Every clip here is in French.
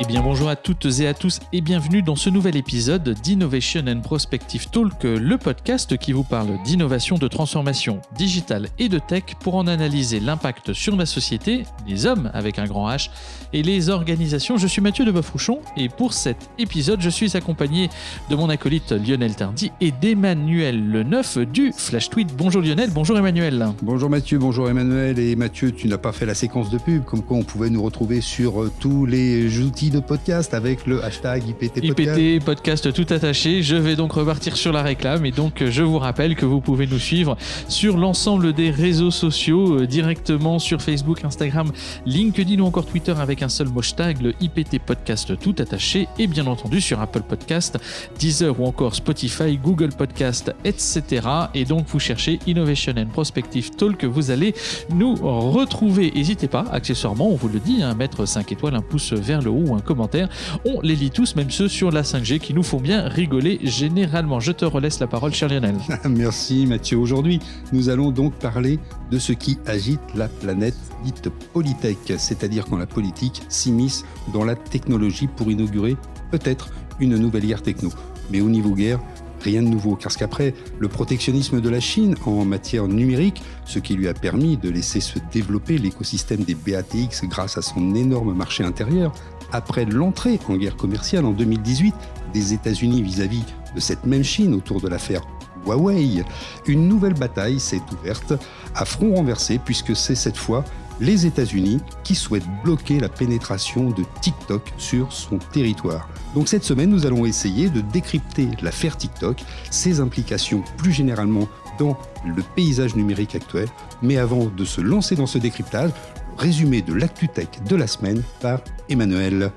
Eh bien bonjour à toutes et à tous et bienvenue dans ce nouvel épisode d'Innovation and Prospective Talk, le podcast qui vous parle d'innovation, de transformation digitale et de tech pour en analyser l'impact sur la société, les hommes avec un grand H et les organisations. Je suis Mathieu de Bafouchon et pour cet épisode je suis accompagné de mon acolyte Lionel Tardy et d'Emmanuel Le Neuf du Flash Tweet. Bonjour Lionel, bonjour Emmanuel. Bonjour Mathieu, bonjour Emmanuel et Mathieu tu n'as pas fait la séquence de pub comme quoi on pouvait nous retrouver sur euh, tous les outils de podcast avec le hashtag IPT Podcast. IPT Podcast tout attaché. Je vais donc repartir sur la réclame et donc je vous rappelle que vous pouvez nous suivre sur l'ensemble des réseaux sociaux euh, directement sur Facebook, Instagram, LinkedIn ou encore Twitter avec un seul hashtag, le IPT Podcast tout attaché et bien entendu sur Apple Podcast, Deezer ou encore Spotify, Google Podcast, etc. Et donc vous cherchez Innovation and Prospective Talk, vous allez nous retrouver. N'hésitez pas, accessoirement, on vous le dit, à hein, mettre 5 étoiles, un pouce vers le haut commentaire. On les lit tous, même ceux sur la 5G qui nous font bien rigoler généralement. Je te relaisse la parole, cher Lionel. Merci Mathieu. Aujourd'hui, nous allons donc parler de ce qui agite la planète dite Polytech, c'est-à-dire quand la politique s'immisce dans la technologie pour inaugurer peut-être une nouvelle guerre techno. Mais au niveau guerre, rien de nouveau, car qu'après le protectionnisme de la Chine en matière numérique, ce qui lui a permis de laisser se développer l'écosystème des BATX grâce à son énorme marché intérieur, après l'entrée en guerre commerciale en 2018 des États-Unis vis-à-vis de cette même Chine autour de l'affaire Huawei, une nouvelle bataille s'est ouverte à front renversé puisque c'est cette fois les États-Unis qui souhaitent bloquer la pénétration de TikTok sur son territoire. Donc cette semaine, nous allons essayer de décrypter l'affaire TikTok, ses implications plus généralement dans le paysage numérique actuel. Mais avant de se lancer dans ce décryptage, résumé de l'actu-tech de la semaine par Emmanuel.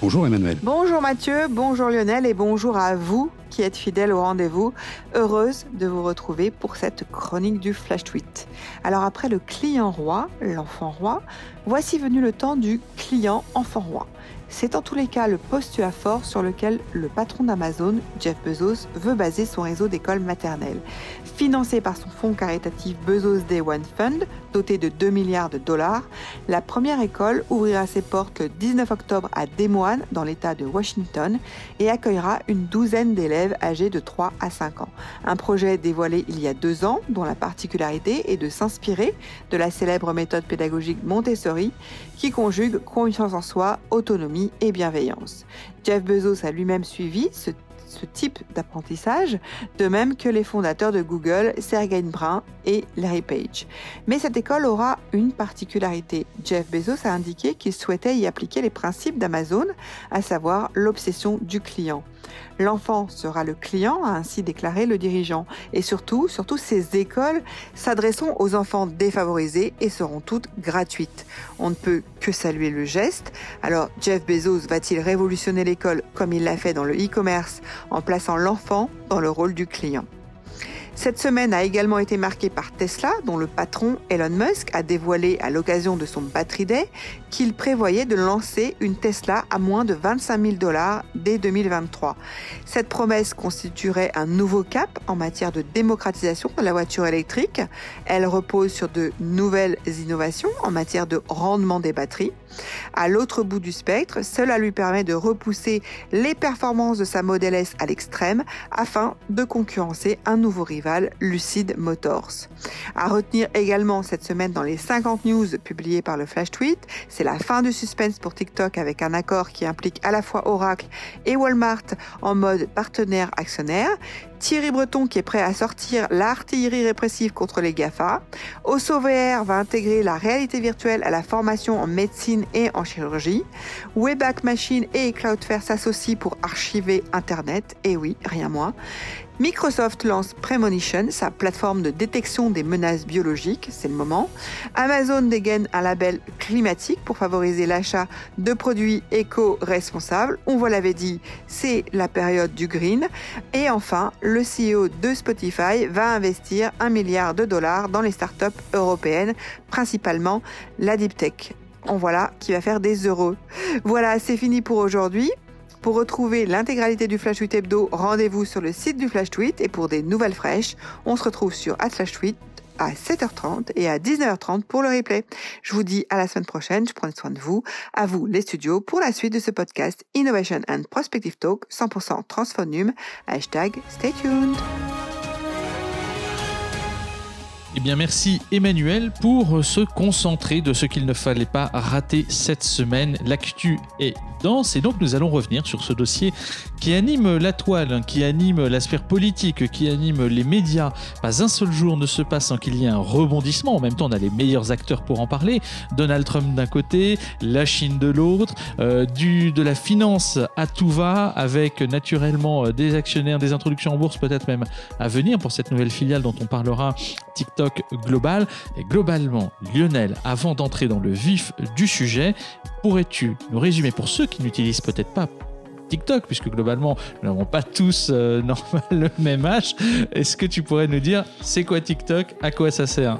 Bonjour Emmanuel. Bonjour Mathieu, bonjour Lionel et bonjour à vous qui êtes fidèles au rendez-vous. Heureuse de vous retrouver pour cette chronique du Flash Tweet. Alors après le client roi, l'enfant roi, voici venu le temps du client enfant roi. C'est en tous les cas le postulat fort sur lequel le patron d'Amazon, Jeff Bezos, veut baser son réseau d'écoles maternelles. Financé par son fonds caritatif Bezos Day One Fund, doté de 2 milliards de dollars, la première école ouvrira ses portes le 19 octobre à Des Moines, dans l'État de Washington, et accueillera une douzaine d'élèves âgés de 3 à 5 ans. Un projet dévoilé il y a deux ans, dont la particularité est de s'inspirer de la célèbre méthode pédagogique Montessori, qui conjugue confiance en soi, autonomie et bienveillance. Jeff Bezos a lui-même suivi ce ce type d'apprentissage, de même que les fondateurs de Google, Sergey Brin et Larry Page. Mais cette école aura une particularité. Jeff Bezos a indiqué qu'il souhaitait y appliquer les principes d'Amazon, à savoir l'obsession du client. L'enfant sera le client, a ainsi déclaré le dirigeant. Et surtout, surtout ces écoles s'adresseront aux enfants défavorisés et seront toutes gratuites. On ne peut que saluer le geste. Alors Jeff Bezos va-t-il révolutionner l'école comme il l'a fait dans le e-commerce en plaçant l'enfant dans le rôle du client? Cette semaine a également été marquée par Tesla, dont le patron Elon Musk a dévoilé à l'occasion de son Battery Day qu'il prévoyait de lancer une Tesla à moins de 25 000 dollars dès 2023. Cette promesse constituerait un nouveau cap en matière de démocratisation de la voiture électrique. Elle repose sur de nouvelles innovations en matière de rendement des batteries. À l'autre bout du spectre, cela lui permet de repousser les performances de sa Model S à l'extrême afin de concurrencer un nouveau rival, Lucid Motors. À retenir également cette semaine dans les 50 news publiées par le Flash Tweet, c'est la fin du suspense pour TikTok avec un accord qui implique à la fois Oracle et Walmart en mode partenaire actionnaire. Thierry Breton qui est prêt à sortir l'artillerie répressive contre les GAFA. Osso VR va intégrer la réalité virtuelle à la formation en médecine et en chirurgie. Wayback Machine et Cloudflare s'associent pour archiver Internet. Et oui, rien moins. Microsoft lance Premonition, sa plateforme de détection des menaces biologiques, c'est le moment. Amazon dégaine un label climatique pour favoriser l'achat de produits éco-responsables. On vous l'avait dit, c'est la période du green. Et enfin, le CEO de Spotify va investir un milliard de dollars dans les startups européennes, principalement la deep tech. En voilà qui va faire des euros. Voilà, c'est fini pour aujourd'hui. Pour retrouver l'intégralité du Flash Tweet Hebdo, rendez-vous sur le site du Flash Tweet et pour des nouvelles fraîches, on se retrouve sur @flashtweet à 7h30 et à 19h30 pour le replay. Je vous dis à la semaine prochaine, je prends soin de vous, à vous les studios pour la suite de ce podcast Innovation and Prospective Talk 100% transphonum. Hashtag stay tuned. Eh bien, merci Emmanuel pour se concentrer de ce qu'il ne fallait pas rater cette semaine. L'actu est dense et donc nous allons revenir sur ce dossier qui anime la toile, qui anime la sphère politique, qui anime les médias. Pas un seul jour ne se passe sans qu'il y ait un rebondissement. En même temps, on a les meilleurs acteurs pour en parler. Donald Trump d'un côté, la Chine de l'autre, euh, de la finance à tout va, avec naturellement euh, des actionnaires, des introductions en bourse peut-être même à venir pour cette nouvelle filiale dont on parlera, TikTok Global. Et globalement, Lionel, avant d'entrer dans le vif du sujet, pourrais-tu nous résumer pour ceux qui n'utilisent peut-être pas TikTok, puisque globalement, nous n'avons pas tous euh, le même âge. Est-ce que tu pourrais nous dire c'est quoi TikTok? À quoi ça sert?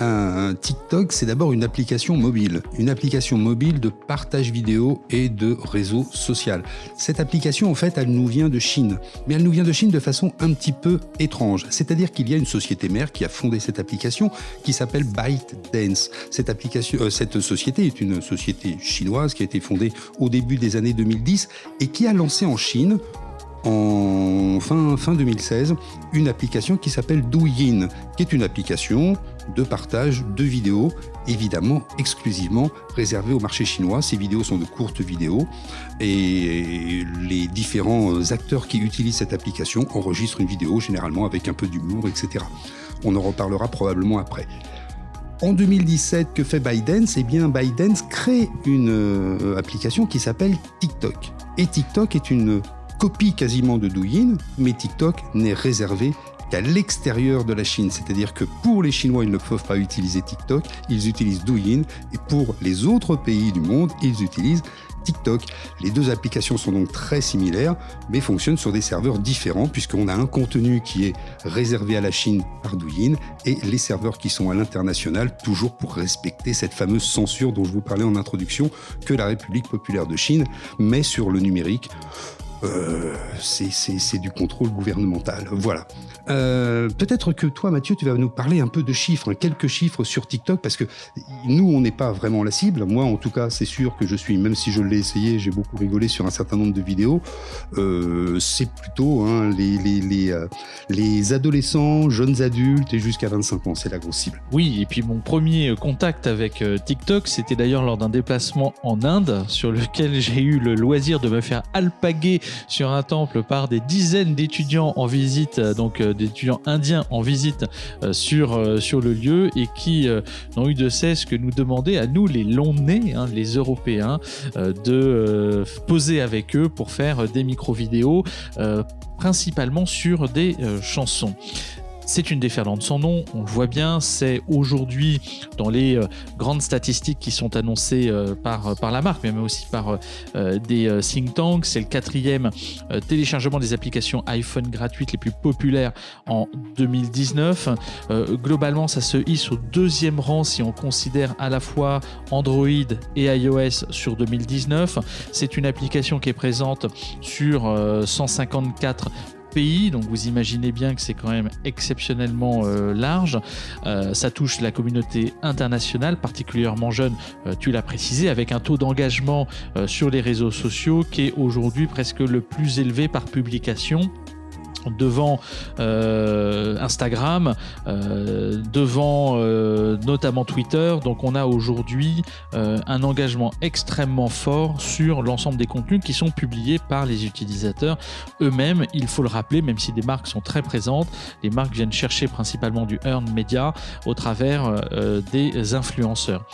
Un TikTok, c'est d'abord une application mobile, une application mobile de partage vidéo et de réseau social. Cette application, en fait, elle nous vient de Chine, mais elle nous vient de Chine de façon un petit peu étrange. C'est-à-dire qu'il y a une société mère qui a fondé cette application qui s'appelle ByteDance. Cette euh, cette société est une société chinoise qui a été fondée au début des années 2010 et qui a lancé en Chine en fin, fin 2016 une application qui s'appelle Douyin, qui est une application de partage de vidéos, évidemment exclusivement réservée au marché chinois. Ces vidéos sont de courtes vidéos et les différents acteurs qui utilisent cette application enregistrent une vidéo généralement avec un peu d'humour, etc. On en reparlera probablement après. En 2017, que fait ByteDance Eh bien, ByteDance crée une euh, application qui s'appelle TikTok. Et TikTok est une copie quasiment de Douyin, mais TikTok n'est réservé qu'à l'extérieur de la Chine. C'est-à-dire que pour les Chinois, ils ne peuvent pas utiliser TikTok, ils utilisent Douyin, et pour les autres pays du monde, ils utilisent TikTok. Les deux applications sont donc très similaires, mais fonctionnent sur des serveurs différents, puisqu'on a un contenu qui est réservé à la Chine par Douyin, et les serveurs qui sont à l'international, toujours pour respecter cette fameuse censure dont je vous parlais en introduction, que la République populaire de Chine met sur le numérique euh, c'est du contrôle gouvernemental. Voilà. Euh, peut-être que toi, Mathieu, tu vas nous parler un peu de chiffres, hein, quelques chiffres sur TikTok, parce que nous, on n'est pas vraiment la cible. Moi, en tout cas, c'est sûr que je suis, même si je l'ai essayé, j'ai beaucoup rigolé sur un certain nombre de vidéos. Euh, c'est plutôt hein, les, les, les, les, adolescents, jeunes adultes et jusqu'à 25 ans, c'est la grosse cible. Oui, et puis mon premier contact avec TikTok, c'était d'ailleurs lors d'un déplacement en Inde, sur lequel j'ai eu le loisir de me faire alpaguer sur un temple par des dizaines d'étudiants en visite, euh, donc euh, d'étudiants indiens en visite euh, sur, le lieu et qui n'ont eu de cesse que nous demander à nous, les longs nez, hein, les Européens, de poser avec eux pour faire des micro-vidéos principalement sur des chansons. C'est une déferlante sans nom, on le voit bien, c'est aujourd'hui dans les euh, grandes statistiques qui sont annoncées euh, par, euh, par la marque, mais aussi par des think tanks. C'est le quatrième téléchargement des applications iPhone gratuites les plus populaires en 2019. globalement, ça se hisse au deuxième rang si on considère à la fois Android et iOS sur 2019. C'est une application qui est présente sur 154 donc vous imaginez bien que c'est quand même exceptionnellement euh, large. Euh, ça touche la communauté internationale, particulièrement jeune, euh, tu l'as précisé, avec un taux d'engagement sur les réseaux sociaux qui est aujourd'hui presque le plus élevé par publication devant euh, Instagram, euh, devant euh, notamment Twitter. Donc on a aujourd'hui un engagement extrêmement fort sur l'ensemble des contenus qui sont publiés par les utilisateurs eux-mêmes. Il faut le rappeler, même si des marques sont très présentes, les marques viennent chercher principalement du earn media au travers des influenceurs.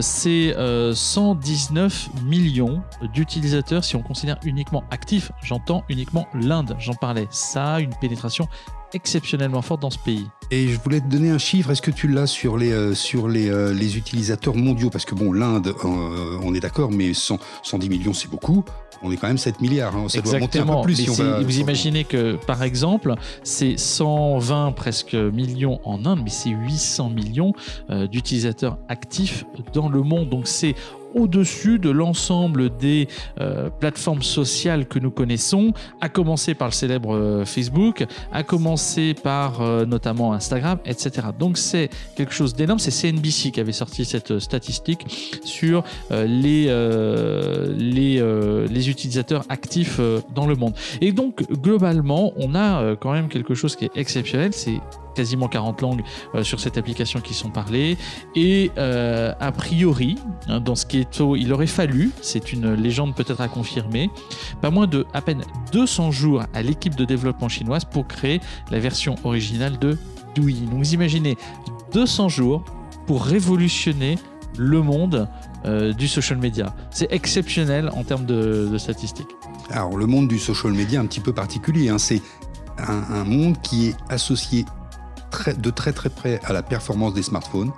C'est 119 millions d'utilisateurs si on considère uniquement actifs. J'entends uniquement l'Inde, j'en parlais. Ça une pénétration exceptionnellement forte dans ce pays. Et je voulais te donner un chiffre, est-ce que tu l'as sur les, euh, sur les, euh, les utilisateurs mondiaux? Parce que bon, l'Inde, euh, on est d'accord, mais 110 millions, c'est beaucoup. On est quand même 7 milliards, hein. ça doit monter un peu plus. vous imaginez que, par exemple, c'est 120 presque millions en Inde, mais c'est 800 millions d'utilisateurs actifs dans le monde. Donc c'est au-dessus de l'ensemble des plateformes sociales que nous connaissons, à commencer par le célèbre Facebook, à commencer par notamment Instagram, etc. Donc c'est quelque chose d'énorme. C'est CNBC qui avait sorti cette statistique sur les, les, les utilisateurs actifs dans le monde. Et donc globalement, on a quand même quelque chose qui est exceptionnel. C'est quasiment 40 langues euh, sur cette application qui sont parlées. Et euh, a priori, hein, dans ce qui est tôt, il aurait fallu, c'est une légende peut-être à confirmer, pas moins de à peine 200 jours à l'équipe de développement chinoise pour créer la version originale de Douyin. Donc vous imaginez 200 jours pour révolutionner le monde euh, du social media. C'est exceptionnel en termes de, statistiques. Alors le monde du social media un petit peu particulier, hein. c'est un, un, monde qui est associé de très très près à la performance des smartphones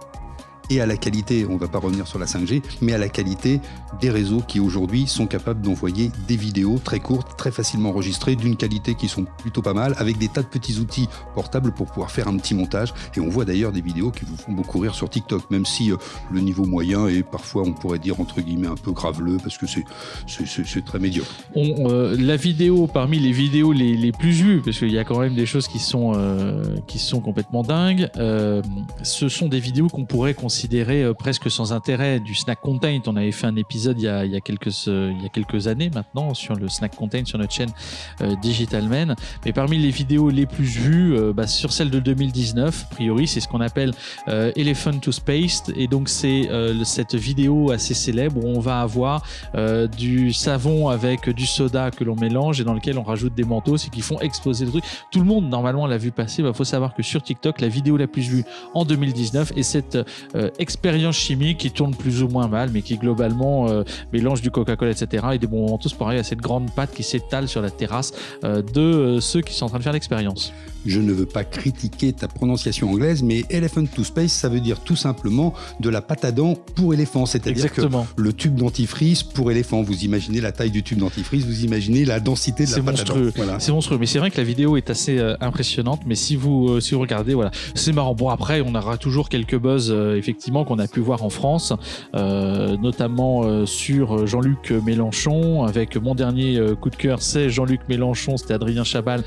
et à la qualité, on ne va pas revenir sur la 5G, mais à la qualité des réseaux qui aujourd'hui sont capables d'envoyer des vidéos très courtes, très facilement enregistrées, d'une qualité qui sont plutôt pas mal, avec des tas de petits outils portables pour pouvoir faire un petit montage. Et on voit d'ailleurs des vidéos qui vous font beaucoup rire sur TikTok, même si euh, le niveau moyen est parfois, on pourrait dire, entre guillemets, un peu graveleux, parce que c'est très médiocre. Euh, la vidéo, parmi les vidéos les, plus vues, parce qu'il y a quand même des choses qui sont, euh, qui sont complètement dingues, ce sont des vidéos qu'on pourrait considérer presque sans intérêt du snack content. On avait fait un épisode il y a, il y a quelques, euh, il y a quelques années maintenant sur le snack content sur notre chaîne euh, Digitalmen. Mais parmi les vidéos les plus vues, bah, sur celle de 2019, a priori, c'est ce qu'on appelle Elephant to Space. Et donc, c'est cette vidéo assez célèbre où on va avoir du savon avec du soda que l'on mélange et dans lequel on rajoute des manteaux, c'est qui font exploser le truc. Tout le monde, normalement, l'a vu passer. Il bah, faut savoir que sur TikTok, la vidéo la plus vue en 2019 est cette euh, expérience chimique qui tourne plus ou moins mal, mais qui globalement euh, mélange du Coca-Cola, etc. Et des bons tous pareil à cette grande pâte qui s'étale sur la terrasse euh, de ceux qui sont en train de faire l'expérience je ne veux pas critiquer ta prononciation anglaise, mais elephant to space, ça veut dire tout simplement de la pâte à dents pour éléphant. C'est-à-dire que le tube dentifrice pour éléphant. Vous imaginez la taille du tube dentifrice, vous imaginez la densité de la pâte à dents. Voilà. C'est monstrueux. Mais c'est vrai que la vidéo est assez euh, impressionnante. Mais si vous, euh, si vous regardez, voilà, c'est marrant. Bon, après, on aura toujours quelques buzz, euh, effectivement, qu'on a pu voir en France, notamment sur Jean-Luc Mélenchon. Avec mon dernier coup de cœur, c'est Jean-Luc Mélenchon, c'était Adrien Chabal,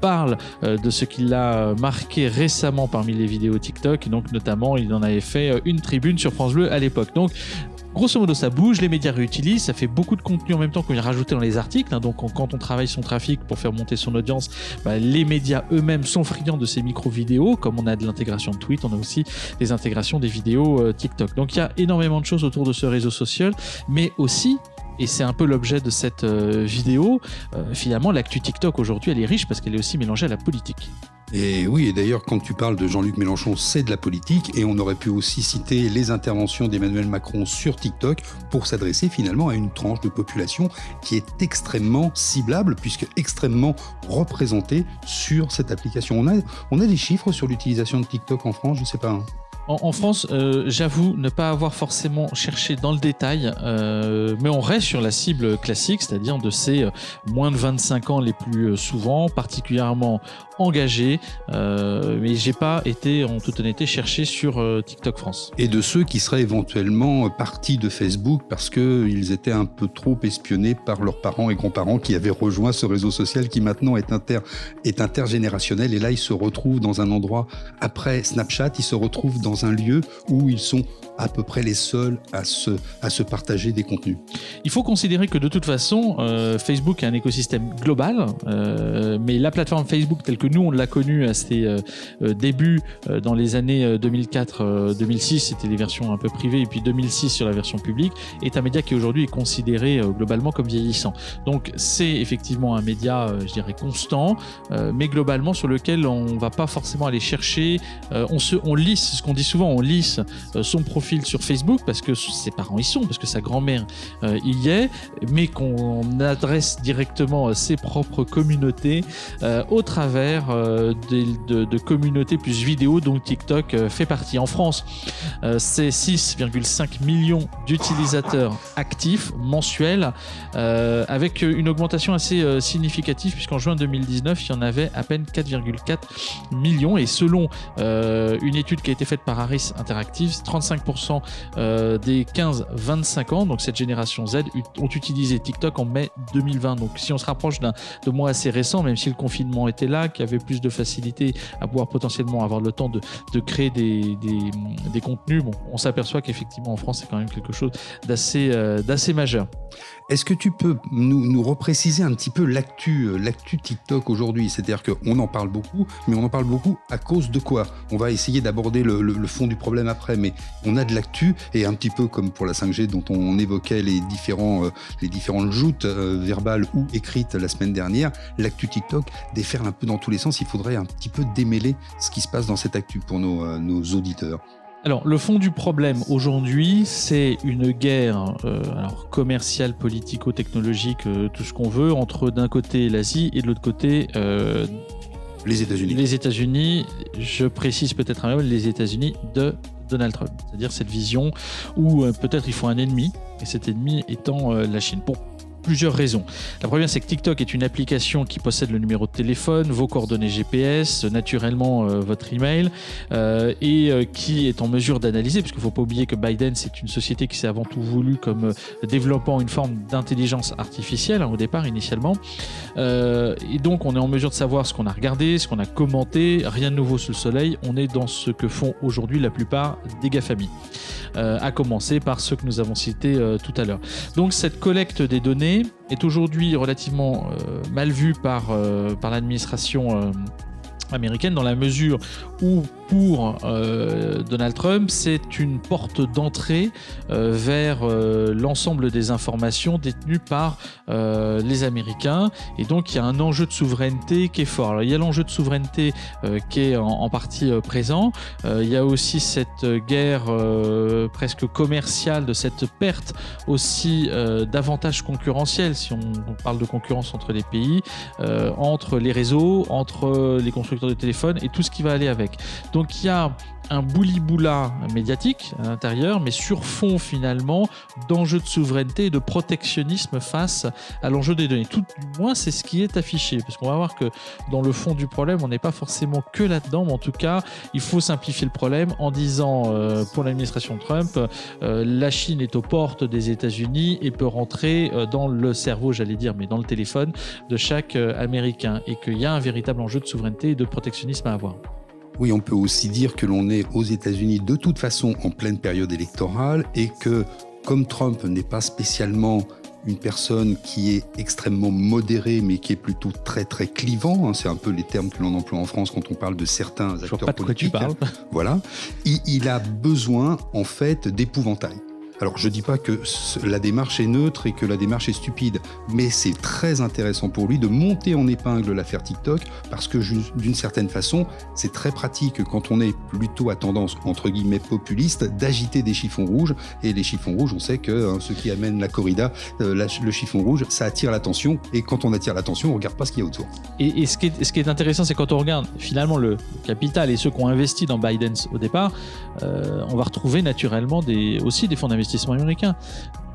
parle de ce qu'il a marqué récemment parmi les vidéos TikTok. Donc notamment, il en avait fait euh, une tribune sur France Bleu à l'époque. Donc Grosso modo, ça bouge, les médias réutilisent, ça fait beaucoup de contenu en même temps qu'on vient rajouter dans les articles. Hein. donc, quand on travaille son trafic pour faire monter son audience, bah, les médias eux-mêmes sont friands de ces micro-vidéos. Comme on a de l'intégration de tweets, on a aussi des intégrations des vidéos euh, TikTok. Donc, il y a énormément de choses autour de ce réseau social, mais aussi et c'est un peu l'objet de cette euh, vidéo. Euh, finalement, l'actu TikTok aujourd'hui, elle est riche parce qu'elle est aussi mélangée à la politique. Et oui, et d'ailleurs, quand tu parles de Jean-Luc Mélenchon, c'est de la politique, et on aurait pu aussi citer les interventions d'Emmanuel Macron sur TikTok pour s'adresser finalement à une tranche de population qui est extrêmement ciblable, puisque extrêmement représentée sur cette application. On a, on a des chiffres sur l'utilisation de TikTok en France, je ne sais pas. Hein. En, France, euh, j'avoue ne pas avoir forcément cherché dans le détail, euh, mais on reste sur la cible classique, c'est-à-dire de ces euh, moins de 25 ans les plus souvent, particulièrement engagés. mais j'ai pas été, en toute honnêteté, cherché sur TikTok France. Et de ceux qui seraient éventuellement partis de Facebook parce qu'ils étaient un peu trop espionnés par leurs parents et grands-parents qui avaient rejoint ce réseau social qui maintenant est, est intergénérationnel. Et là, ils se retrouvent dans un endroit, après Snapchat, ils se retrouvent dans un lieu où ils sont à peu près les seuls à se, partager des contenus. Il faut considérer que de toute façon, euh, Facebook est un écosystème global, euh, mais la plateforme Facebook telle que nous on l'a connue à ses euh, débuts dans les années 2004-2006, c'était des versions un peu privées, et puis 2006 sur la version publique, est un média qui aujourd'hui est considéré globalement comme vieillissant. Donc c'est effectivement un média, je dirais, constant, mais globalement sur lequel on ne va pas forcément aller chercher, on lisse, ce qu'on dit souvent, on lisse son profil sur Facebook parce que ses parents y sont, parce que sa grand-mère euh, y est, mais qu'on adresse directement ses propres communautés euh, au travers euh, de, de, communautés plus vidéo dont TikTok fait partie. En France, c'est 6,5 millions d'utilisateurs actifs mensuels avec une augmentation assez significative puisqu'en juin 2019, il y en avait à peine 4,4 millions et selon une étude qui a été faite par Harris Interactive, 35% 40% des 15-25 ans, donc cette génération Z, ont utilisé TikTok en mai 2020. Donc si on se rapproche d'un de mois assez récent, même si le confinement était là, qu'il y avait plus de facilité à pouvoir potentiellement avoir le temps de, créer des, contenus, bon, on s'aperçoit qu'effectivement en France c'est quand même quelque chose d'assez d'assez majeur. Est-ce que tu peux nous, repréciser un petit peu l'actu, l'actu TikTok aujourd'hui? C'est-à-dire qu'on en parle beaucoup, mais on en parle beaucoup à cause de quoi? On va essayer d'aborder le, fond du problème après, mais on a de l'actu et un petit peu comme pour la 5G dont on évoquait les, différents, euh, les différentes joutes euh, verbales ou écrites la semaine dernière, l'actu TikTok déferle un peu dans tous les sens. Il faudrait un petit peu démêler ce qui se passe dans cette actu pour euh, nos auditeurs. Alors, le fond du problème aujourd'hui, c'est une guerre euh, alors, commerciale, politico-technologique, euh, tout ce qu'on veut, entre d'un côté l'Asie et de l'autre côté euh, les États-Unis. Les États-Unis, je précise peut-être un peu, les États-Unis de Donald Trump. C'est-à-dire cette vision où peut-être il faut un ennemi, et cet ennemi étant la Chine. Pour plusieurs raisons. La première, c'est que TikTok est une application qui possède le numéro de téléphone, vos coordonnées GPS, naturellement euh, votre email, euh, et euh, qui est en mesure d'analyser, puisqu'il ne faut pas oublier que Biden, c'est une société qui s'est avant tout voulu comme développant une forme d'intelligence artificielle hein, au départ, initialement. et donc, on est en mesure de savoir ce qu'on a regardé, ce qu'on a commenté, rien de nouveau sous le soleil. On est dans ce que font aujourd'hui la plupart des GAFAMI. À commencer par ceux que nous avons cités tout à l'heure. Donc cette collecte des données est aujourd'hui relativement euh, mal vu par, euh, par l'administration euh, américaine dans la mesure où pour euh, Donald Trump, c'est une porte d'entrée euh, vers euh, l'ensemble des informations détenues par les Américains. Et donc, il y a un enjeu de souveraineté qui est fort. Alors, il y a l'enjeu de souveraineté qui est en, partie présent. il y a aussi cette guerre presque commerciale, de cette perte aussi d'avantages concurrentiels, si on, parle de concurrence entre les pays, entre les réseaux, entre les constructeurs de téléphones et tout ce qui va aller avec. Il y a un bouli-boula médiatique à l'intérieur, mais sur fond finalement d'enjeux de souveraineté et de protectionnisme face à l'enjeu des données. Tout du moins, c'est ce qui est affiché, parce qu'on va voir que dans le fond du problème, on n'est pas forcément que là-dedans, mais en tout cas, il faut simplifier le problème en disant euh, pour l'administration Trump, euh, la Chine est aux portes des États-Unis et peut rentrer euh, dans le cerveau, j'allais dire, mais dans le téléphone de chaque Américain, et qu'il y a un véritable enjeu de souveraineté et de protectionnisme à avoir. Oui, on peut aussi dire que l'on est aux États-Unis de toute façon en pleine période électorale et que comme Trump n'est pas spécialement une personne qui est extrêmement modérée, mais qui est plutôt très très clivant. Hein, c'est un peu les termes que l'on emploie en France quand on parle de certains acteurs pas de politiques. Quoi tu parles. Voilà, il, il a besoin en fait d'épouvantail. Alors je ne dis pas que la démarche est neutre et que la démarche est stupide, mais c'est très intéressant pour lui de monter en épingle l'affaire TikTok parce que d'une certaine façon, c'est très pratique quand on est plutôt à tendance entre guillemets populiste d'agiter des chiffons rouges. Et les chiffons rouges, on sait que hein, ce qui amène la corrida, euh, le chiffon rouge, ça attire l'attention. Et quand on attire l'attention, on regarde pas ce qu'il y a autour. Et, ce, qui est, intéressant, c'est quand on regarde finalement le capital et ceux qui ont investi dans Biden au départ, euh, on va retrouver naturellement aussi des fonds d'investissement américains.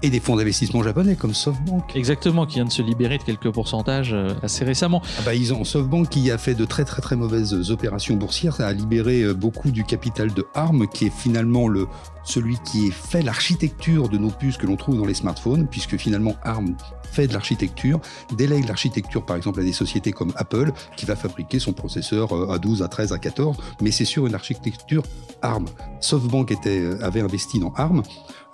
Et des fonds d'investissement japonais comme SoftBank. Exactement, qui vient de se libérer de quelques pourcentages euh, assez récemment. Ah bah ils ont SoftBank qui a fait de très très très mauvaises opérations boursières, ça a libéré euh, beaucoup du capital de ARM, qui est finalement le, celui qui fait l'architecture de nos puces que l'on trouve dans les smartphones, puisque finalement ARM fait de l'architecture, délègue l'architecture par exemple à des sociétés comme Apple, qui va fabriquer son processeur euh, à 12, à 13, à 14, mais c'est sur une architecture ARM. SoftBank était, avait investi dans ARM.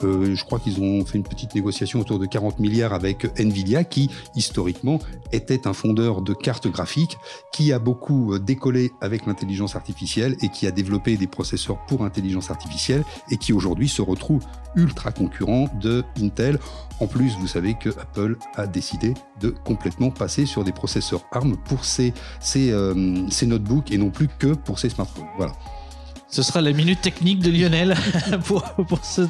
Euh, je crois qu'ils ont fait une petite négociation autour de 40 milliards avec Nvidia, qui historiquement était un fondeur de cartes graphiques, qui a beaucoup euh, décollé avec l'intelligence artificielle et qui a développé des processeurs pour intelligence artificielle et qui aujourd'hui se retrouve ultra concurrent de Intel. En plus, vous savez que Apple a décidé de complètement passer sur des processeurs ARM pour ses, ses, euh, ses notebooks et non plus que pour ses smartphones. Voilà. Ce sera la minute technique de Lionel pour, pour, ce,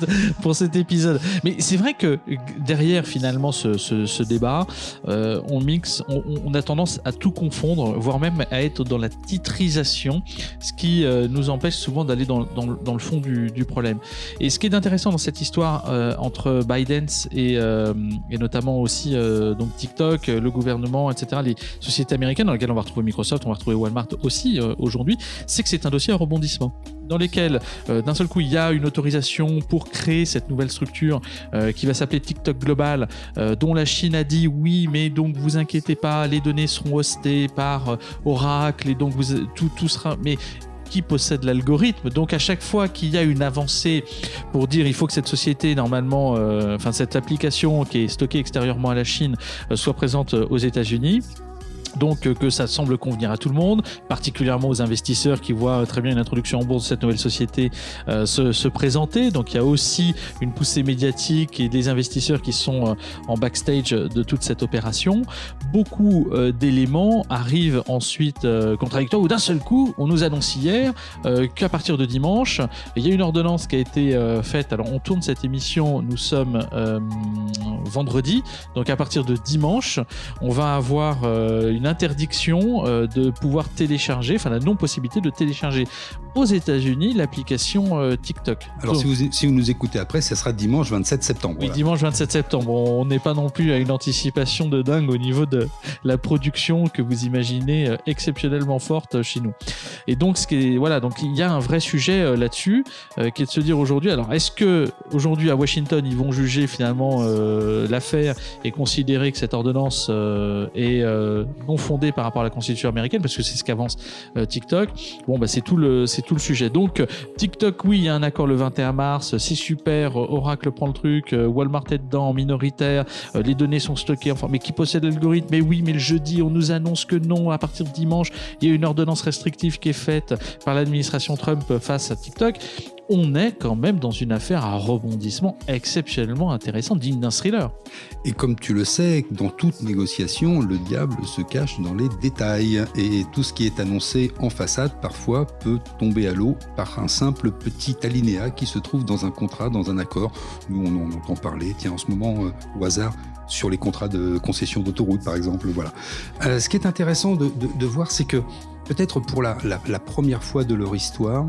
pour cet épisode. Mais c'est vrai que derrière finalement ce, ce, débat, euh, on mixe, on, a tendance à tout confondre, voire même à être dans la titrisation, ce qui euh, nous empêche souvent d'aller dans, dans, dans, le fond du, du, problème. Et ce qui est intéressant dans cette histoire euh, entre Biden et, et, notamment aussi donc TikTok, le gouvernement, etc., les sociétés américaines dans lesquelles on va retrouver Microsoft, on va retrouver Walmart aussi aujourd'hui, c'est que c'est un dossier à rebondissement. Dans lesquels d'un seul coup il y a une autorisation pour créer cette nouvelle structure qui va s'appeler TikTok Global, dont la Chine a dit oui, mais donc vous inquiétez pas, les données seront hostées par Oracle et donc vous, tout, sera. Mais qui possède l'algorithme? Donc à chaque fois qu'il y a une avancée pour dire il faut que cette société normalement, euh, enfin cette application qui est stockée extérieurement à la Chine euh, soit présente euh, aux États-Unis, donc euh, que ça semble convenir à tout le monde, particulièrement aux investisseurs qui voient très bien une introduction en bourse de cette nouvelle société euh, se, présenter. Donc il y a aussi une poussée médiatique et des investisseurs qui sont euh, en backstage de toute cette opération. Beaucoup d'éléments arrivent ensuite contradictoires ou d'un seul coup, on nous annonce hier qu'à partir de dimanche, il y a une ordonnance qui a été faite. Alors on tourne cette émission, nous sommes vendredi, donc à partir de dimanche, on va avoir une interdiction euh, de pouvoir télécharger, enfin la non-possibilité de télécharger aux États-Unis l'application euh, TikTok. Alors si, vous, si vous nous écoutez après, ça sera dimanche 27 septembre. Oui, dimanche 27 septembre. On n'est pas non plus à une anticipation de dingue au niveau de la production que vous imaginez euh, exceptionnellement forte chez nous. Et donc, ce qui est, voilà, donc il y a un vrai sujet là-dessus qui est de se dire aujourd'hui, alors est-ce que aujourd'hui à Washington ils vont juger finalement l'affaire et considérer que cette ordonnance est non fondée par rapport à la constitution américaine, parce que c'est ce qu'avance euh, TikTok. Bon, bah, c'est tout le, tout le sujet. Donc, TikTok, oui, il y a un accord le 21 mars, c'est super. Oracle prend le truc, euh, Walmart est dedans, minoritaire, euh, les données sont stockées, enfin, mais qui possède l'algorithme? Mais oui, mais le jeudi, on nous annonce que non. À partir de dimanche, il y a une ordonnance restrictive qui est faite par l'administration Trump face à TikTok on est quand même dans une affaire à rebondissement exceptionnellement intéressant, digne d'un thriller. Et comme tu le sais, dans toute négociation, le diable se cache dans les détails. Et tout ce qui est annoncé en façade, parfois, peut tomber à l'eau par un simple petit alinéa qui se trouve dans un contrat, dans un accord. Nous, on en entend parler, tiens, en ce moment, euh, au hasard, sur les contrats de concession d'autoroute, par exemple. Voilà. Euh, ce qui est intéressant de, voir, c'est que peut-être pour la, première fois de leur histoire,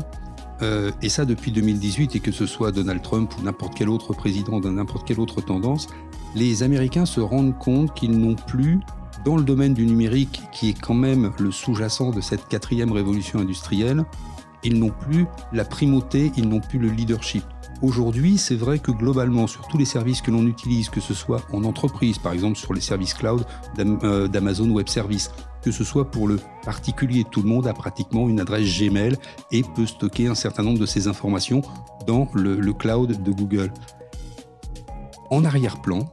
euh, et ça depuis 2018, et que ce soit Donald Trump ou n'importe quel autre président de n'importe quelle autre tendance, les Américains se rendent compte qu'ils n'ont plus, dans le domaine du numérique, qui est quand même le sous-jacent de cette quatrième révolution industrielle, ils n'ont plus la primauté, ils n'ont plus le leadership. Aujourd'hui, c'est vrai que globalement, sur tous les services que l'on utilise, que ce soit en entreprise, par exemple sur les services cloud euh, d'Amazon Web Services, que ce soit pour le particulier, tout le monde a pratiquement une adresse Gmail et peut stocker un certain nombre de ces informations dans le, cloud de Google. En arrière-plan,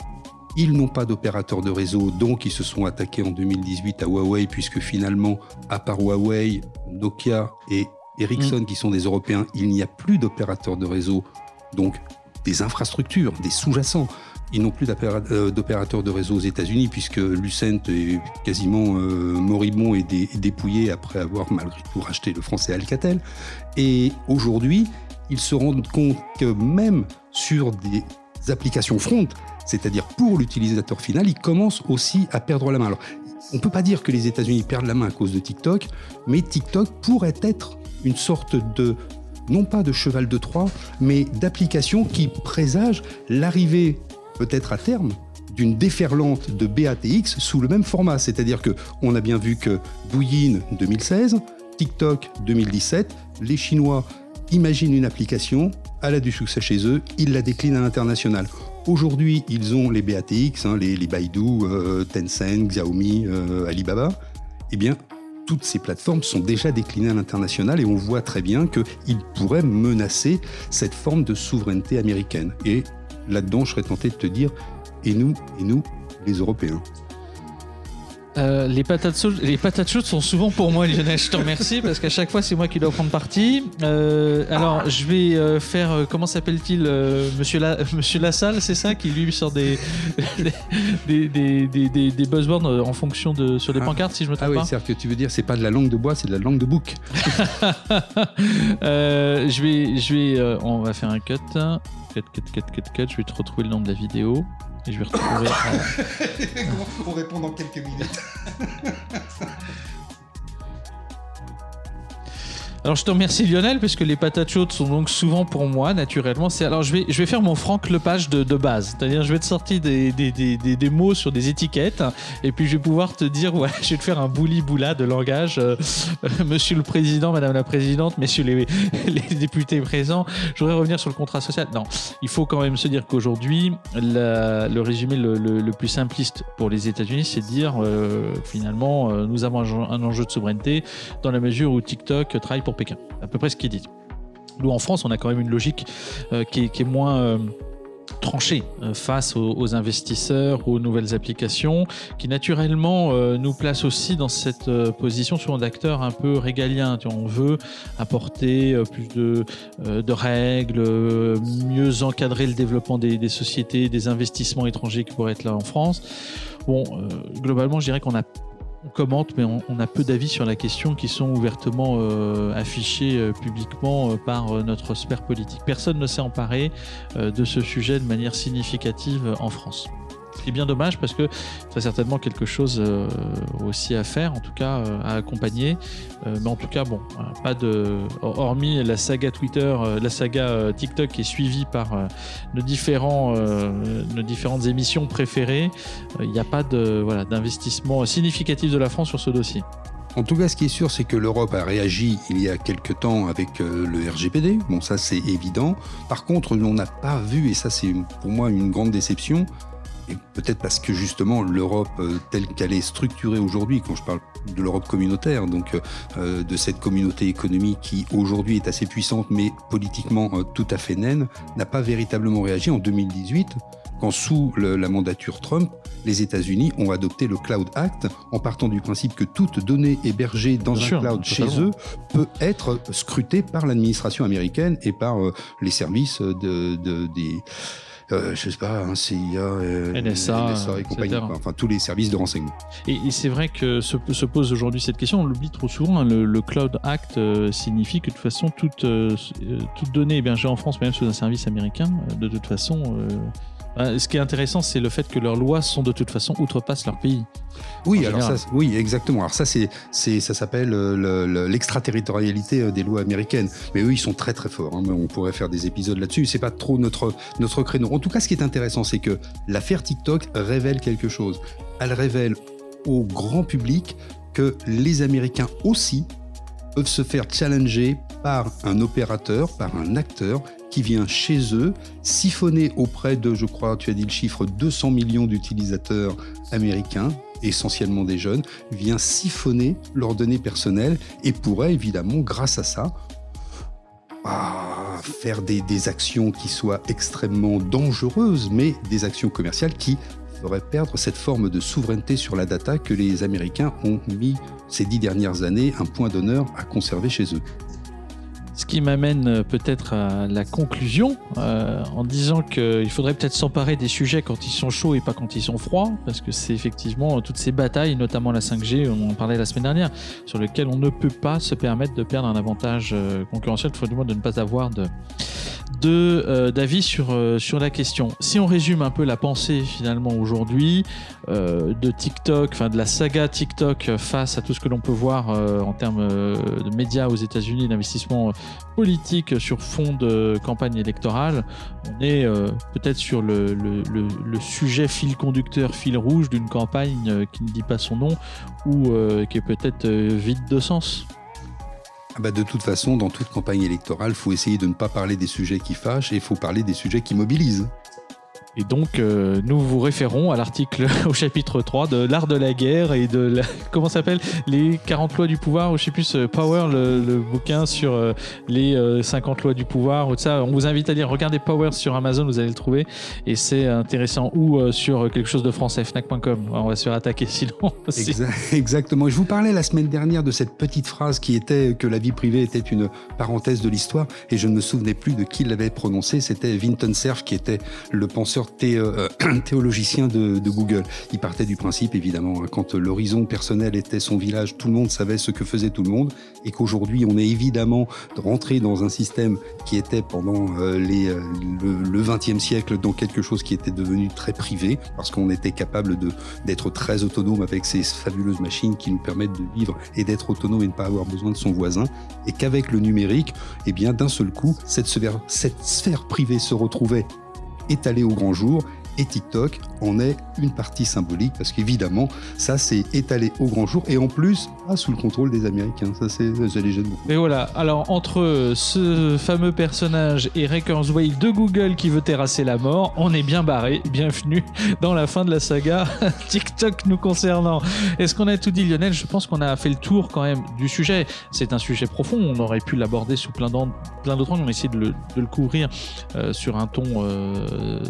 ils n'ont pas d'opérateur de réseau, donc ils se sont attaqués en 2018 à Huawei, puisque finalement, à part Huawei, Nokia et Ericsson, mm. qui sont des Européens, il n'y a plus d'opérateurs de réseau, donc des infrastructures, des sous-jacents. Ils n'ont plus euh, d'opérateurs de réseau aux États-Unis puisque Lucent est quasiment euh, moribond et, dépouillé après avoir malgré tout racheté le français Alcatel. Et aujourd'hui, ils se rendent compte que même sur des applications front, c'est-à-dire pour l'utilisateur final, ils commencent aussi à perdre la main. Alors, on ne peut pas dire que les États-Unis perdent la main à cause de TikTok, mais TikTok pourrait être une sorte de non pas de cheval de Troie, mais d'application qui présage l'arrivée peut-être à terme d'une déferlante de BATX sous le même format. C'est-à-dire que on a bien vu que Douyin 2016, TikTok 2017, les Chinois imaginent une application, elle a du succès chez eux, ils la déclinent à l'international. Aujourd'hui, ils ont les BATX, hein, les, Baidu, euh, Tencent, Xiaomi, euh, Alibaba. Eh bien, toutes ces plateformes sont déjà déclinées à l'international et on voit très bien qu'ils pourraient menacer cette forme de souveraineté américaine. Là-dedans, je serais tenté de te dire, et nous, et nous, les Européens. Euh, les, patates chaudes, les patates chaudes sont souvent pour moi, Lionel. Je te remercie parce qu'à chaque fois, c'est moi qui dois prendre parti. Euh, alors, je vais euh, faire. comment s'appelle-t-il Monsieur, La, Monsieur Lassalle, c'est ça Qui lui sort des, des, des, des, des, buzzwords en fonction de. sur des ah. pancartes, si je me trompe ah pas. Ah oui, c'est-à-dire que tu veux dire, c'est pas de la langue de bois, c'est de la langue de bouc. je vais. Je vais on va faire un cut. Cut, cut, cut, cut, cut. Je vais te retrouver le nom de la vidéo. Et je vais retrouver. On répond dans quelques minutes. Alors je te remercie Lionel parce que les patates chaudes sont donc souvent pour moi naturellement. Alors je vais je vais faire mon Franck Lepage de, de base, c'est-à-dire je vais te sortir des, des, des, des, mots sur des étiquettes et puis je vais pouvoir te dire ouais je vais te faire un bouli boula de langage. Euh, monsieur le président, Madame la présidente, Messieurs les, les députés présents. Je voudrais revenir sur le contrat social. Non, il faut quand même se dire qu'aujourd'hui le résumé le, le, plus simpliste pour les États-Unis, c'est de dire euh, finalement euh, nous avons un enjeu de souveraineté dans la mesure où TikTok travaille Pékin. À peu près ce qui est dit. Nous, en France, on a quand même une logique euh, qui, est, moins euh, tranchée euh, face aux, investisseurs, aux nouvelles applications, qui naturellement nous place aussi dans cette position souvent d'acteurs un peu régaliens. On veut apporter plus de, de, règles, mieux encadrer le développement des, des, sociétés, des investissements étrangers qui pourraient être là en France. Bon, globalement, je dirais qu'on a on commente, mais on, a peu d'avis sur la question qui sont ouvertement euh, affichés euh, publiquement euh, par notre sphère politique. Personne ne s'est emparé de ce sujet de manière significative en France est bien dommage parce que c'est certainement quelque chose euh, aussi à faire, en tout cas euh, à accompagner. Euh, mais en tout cas, bon, pas de. Hormis la saga Twitter, la saga TikTok qui est suivie par nos, différents, nos différentes émissions préférées, il n'y a pas de, voilà, d'investissement significatif de la France sur ce dossier. En tout cas, ce qui est sûr, c'est que l'Europe a réagi il y a quelque temps avec le RGPD. Bon, ça c'est évident. Par contre, on n'a pas vu, et ça c'est pour moi une grande déception, et peut-être parce que justement l'Europe euh, telle qu'elle est structurée aujourd'hui, quand je parle de l'Europe communautaire, donc euh, de cette communauté économique qui aujourd'hui est assez puissante mais politiquement euh, tout à fait naine, n'a pas véritablement réagi en 2018 quand sous la mandature Trump, les États-Unis ont adopté le Cloud Act en partant du principe que toute donnée hébergée dans un cloud chez eux peut être scrutée par l'administration américaine et par les services de, des euh, je sais pas, CIA, euh, NSA, et compagnie, enfin tous les services de renseignement. Et, c'est vrai que se, pose aujourd'hui cette question, on l'oublie trop souvent, hein, le, Cloud Act euh, signifie que de toute façon, toute, toute donnée hébergée en France, même sous un service américain, de toute façon, euh, ce qui est intéressant, c'est le fait que leurs lois sont de toute façon outrepassent leur pays. Oui, alors ça, oui, exactement. Alors ça, c'est, c'est, ça s'appelle euh, l'extraterritorialité euh, des lois américaines. Mais eux, ils sont très très forts. Hein. On pourrait faire des épisodes là-dessus. C'est pas trop notre notre créneau. En tout cas, ce qui est intéressant, c'est que l'affaire TikTok révèle quelque chose. Elle révèle au grand public que les Américains aussi peuvent se faire challenger par un opérateur, par un acteur qui vient chez eux siphonner auprès de, je crois, tu as dit le chiffre, 200 millions d'utilisateurs américains, essentiellement des jeunes, vient siphonner leurs données personnelles et pourrait évidemment, grâce à ça, ah, faire des, des actions qui soient extrêmement dangereuses, mais des actions commerciales qui feraient perdre cette forme de souveraineté sur la data que les Américains ont mis ces dix dernières années un point d'honneur à conserver chez eux. Ce qui m'amène euh, peut-être à la conclusion euh, en disant qu'il faudrait peut-être s'emparer des sujets quand ils sont chauds et pas quand ils sont froids, parce que c'est effectivement toutes ces batailles, notamment la 5G, on en parlait la semaine dernière, sur lesquelles on ne peut pas se permettre de perdre un avantage euh, concurrentiel, il faut du moins de ne pas avoir de, de d'avis sur, sur la question. Si on résume un peu la pensée finalement aujourd'hui de TikTok, enfin de la saga TikTok face à tout ce que l'on peut voir en termes de médias aux États-Unis, d'investissement politique sur fond de campagne électorale, on est euh, peut-être sur le, sujet fil conducteur, fil rouge d'une campagne euh, qui ne dit pas son nom ou euh, qui est peut-être vide de sens. Ah bah de toute façon, dans toute campagne électorale, il faut essayer de ne pas parler des sujets qui fâchent et il faut parler des sujets qui mobilisent. Et donc, euh, nous vous référons à l'article au chapitre 3 de l'art de la guerre et de la, comment s'appelle? Les 40 lois du pouvoir, ou je sais plus, euh, Power, le, bouquin sur euh, les 50 lois du pouvoir, ou ça. On vous invite à lire, regardez Power sur Amazon, vous allez le trouver, et c'est intéressant. Ou sur quelque chose de français, fnac.com. On va se faire attaquer sinon. Exactement. Je vous parlais la semaine dernière de cette petite phrase qui était que la vie privée était une parenthèse de l'histoire, et je ne me souvenais plus de qui l'avait prononcée. C'était Vinton Cerf, qui était le penseur euh, théologicien de, Google. Il partait du principe, évidemment, hein, quand l'horizon personnel était son village, tout le monde savait ce que faisait tout le monde, et qu'aujourd'hui, on est évidemment rentré dans un système qui était pendant euh, euh, le XXe siècle dans quelque chose qui était devenu très privé, parce qu'on était capable d'être très autonome avec ces fabuleuses machines qui nous permettent de vivre et d'être autonome et ne pas avoir besoin de son voisin, et qu'avec le numérique, eh bien, d'un seul coup, cette sphère privée se retrouvait étalée au grand jour et TikTok en est une partie symbolique parce qu'évidemment, ça c'est étalé au grand jour et en plus, pas sous le contrôle des Américains. Ça, c'est, les gêne beaucoup. Et voilà, alors entre ce fameux personnage et Kurzweil de Google qui veut terrasser la mort, on est bien barré. Bienvenue dans la fin de la saga TikTok nous concernant. Est-ce qu'on a tout dit, Lionel? Je pense qu'on a fait le tour quand même du sujet. C'est un sujet profond, on aurait pu l'aborder sous plein, d'autres angles. On a essayé de le, couvrir euh, sur un ton euh,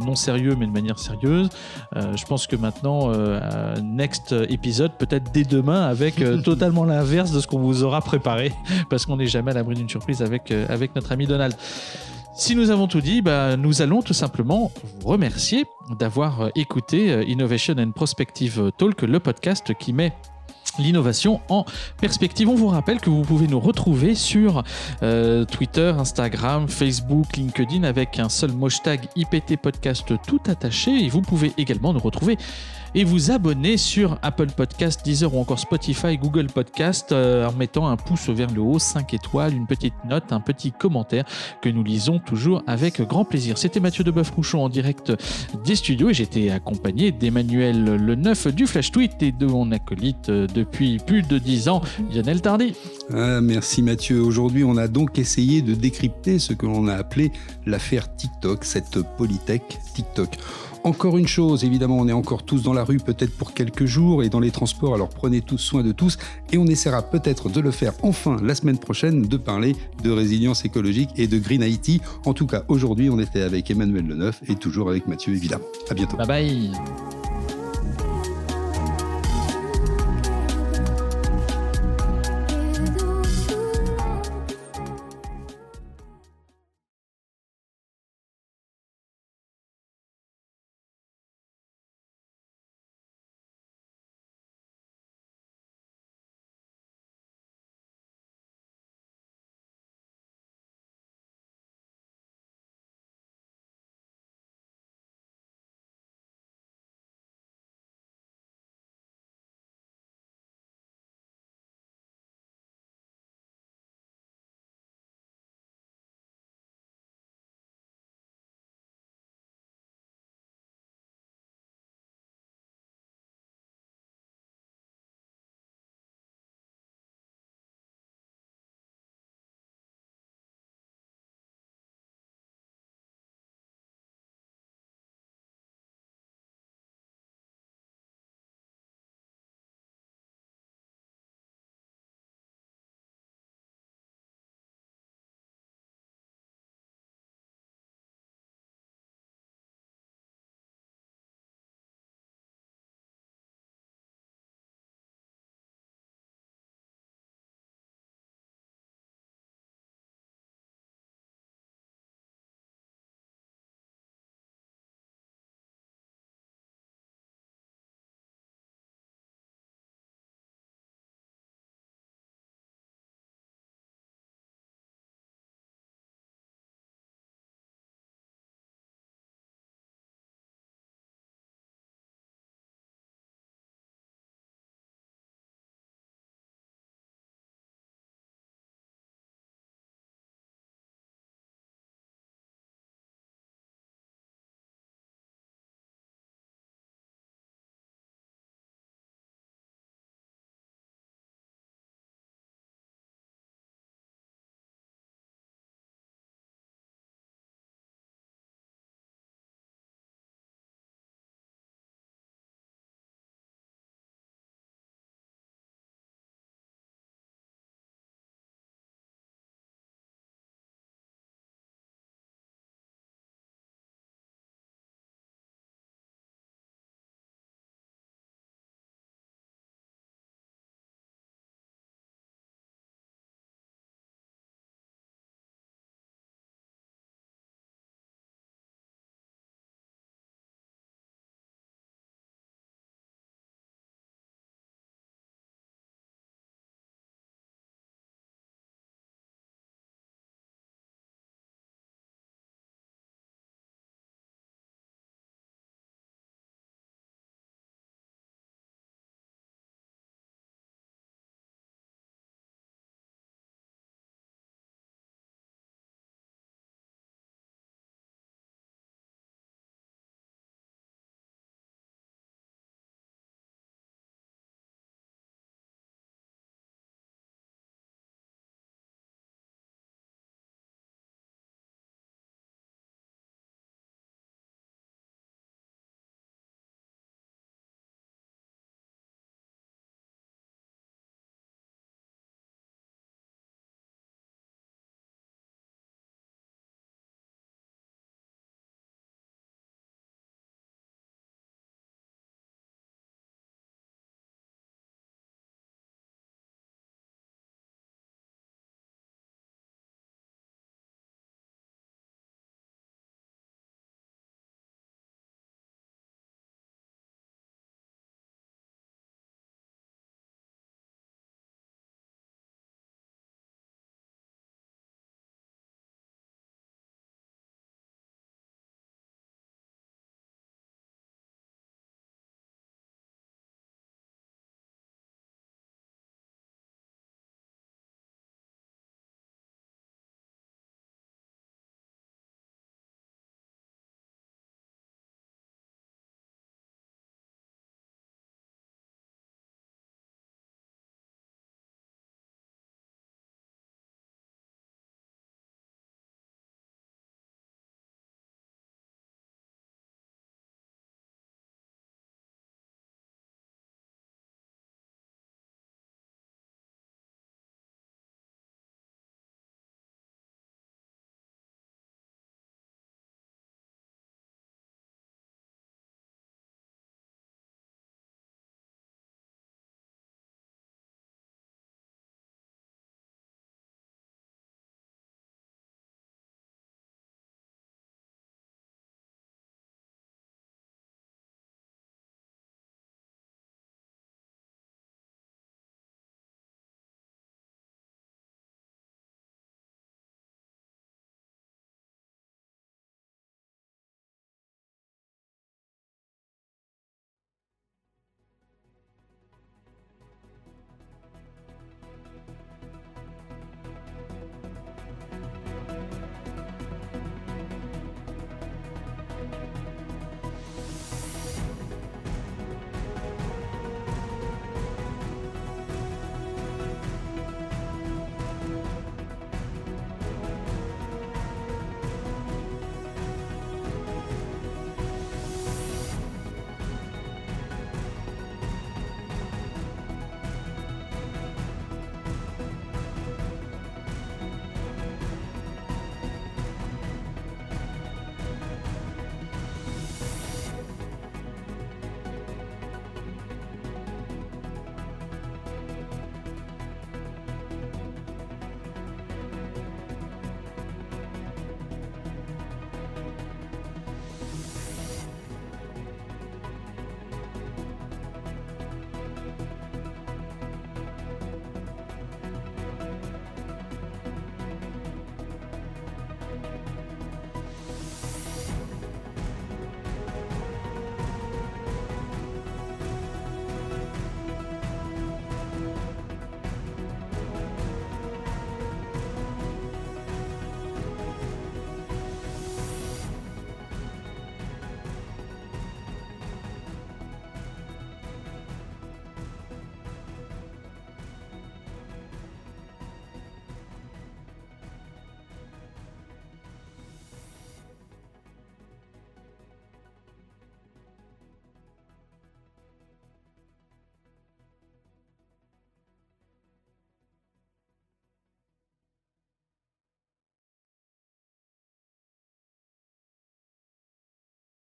non sérieux mais de manière sérieuse. Euh, je pense que maintenant, euh, next épisode, peut-être dès demain, avec euh, totalement l'inverse de ce qu'on vous aura préparé, parce qu'on n'est jamais à l'abri d'une surprise avec, avec notre ami Donald. Si nous avons tout dit, bah, nous allons tout simplement vous remercier d'avoir écouté Innovation and Prospective Talk, le podcast qui met l'innovation en perspective. On vous rappelle que vous pouvez nous retrouver sur euh, Twitter, Instagram, Facebook, LinkedIn avec un seul hashtag IPT Podcast tout attaché et vous pouvez également nous retrouver et vous abonner sur Apple Podcast, Deezer ou encore Spotify, Google Podcast euh, en mettant un pouce vers le haut, 5 étoiles, une petite note, un petit commentaire que nous lisons toujours avec grand plaisir. C'était Mathieu Deboeuf-Couchon en direct des studios et j'étais accompagné d'Emmanuel Le Neuf du Flash Tweet et de mon acolyte depuis plus de 10 ans, Lionel Tardy. Ah, merci Mathieu. Aujourd'hui, on a donc essayé de décrypter ce que l'on a appelé l'affaire TikTok, cette polytech TikTok. Encore une chose, évidemment, on est encore tous dans la rue, peut-être pour quelques jours, et dans les transports, alors prenez tous soin de tous, et on essaiera peut-être de le faire enfin la semaine prochaine, de parler de résilience écologique et de Green IT. En tout cas, aujourd'hui, on était avec Emmanuel Leneuf et toujours avec Mathieu, évidemment. À bientôt. Bye bye.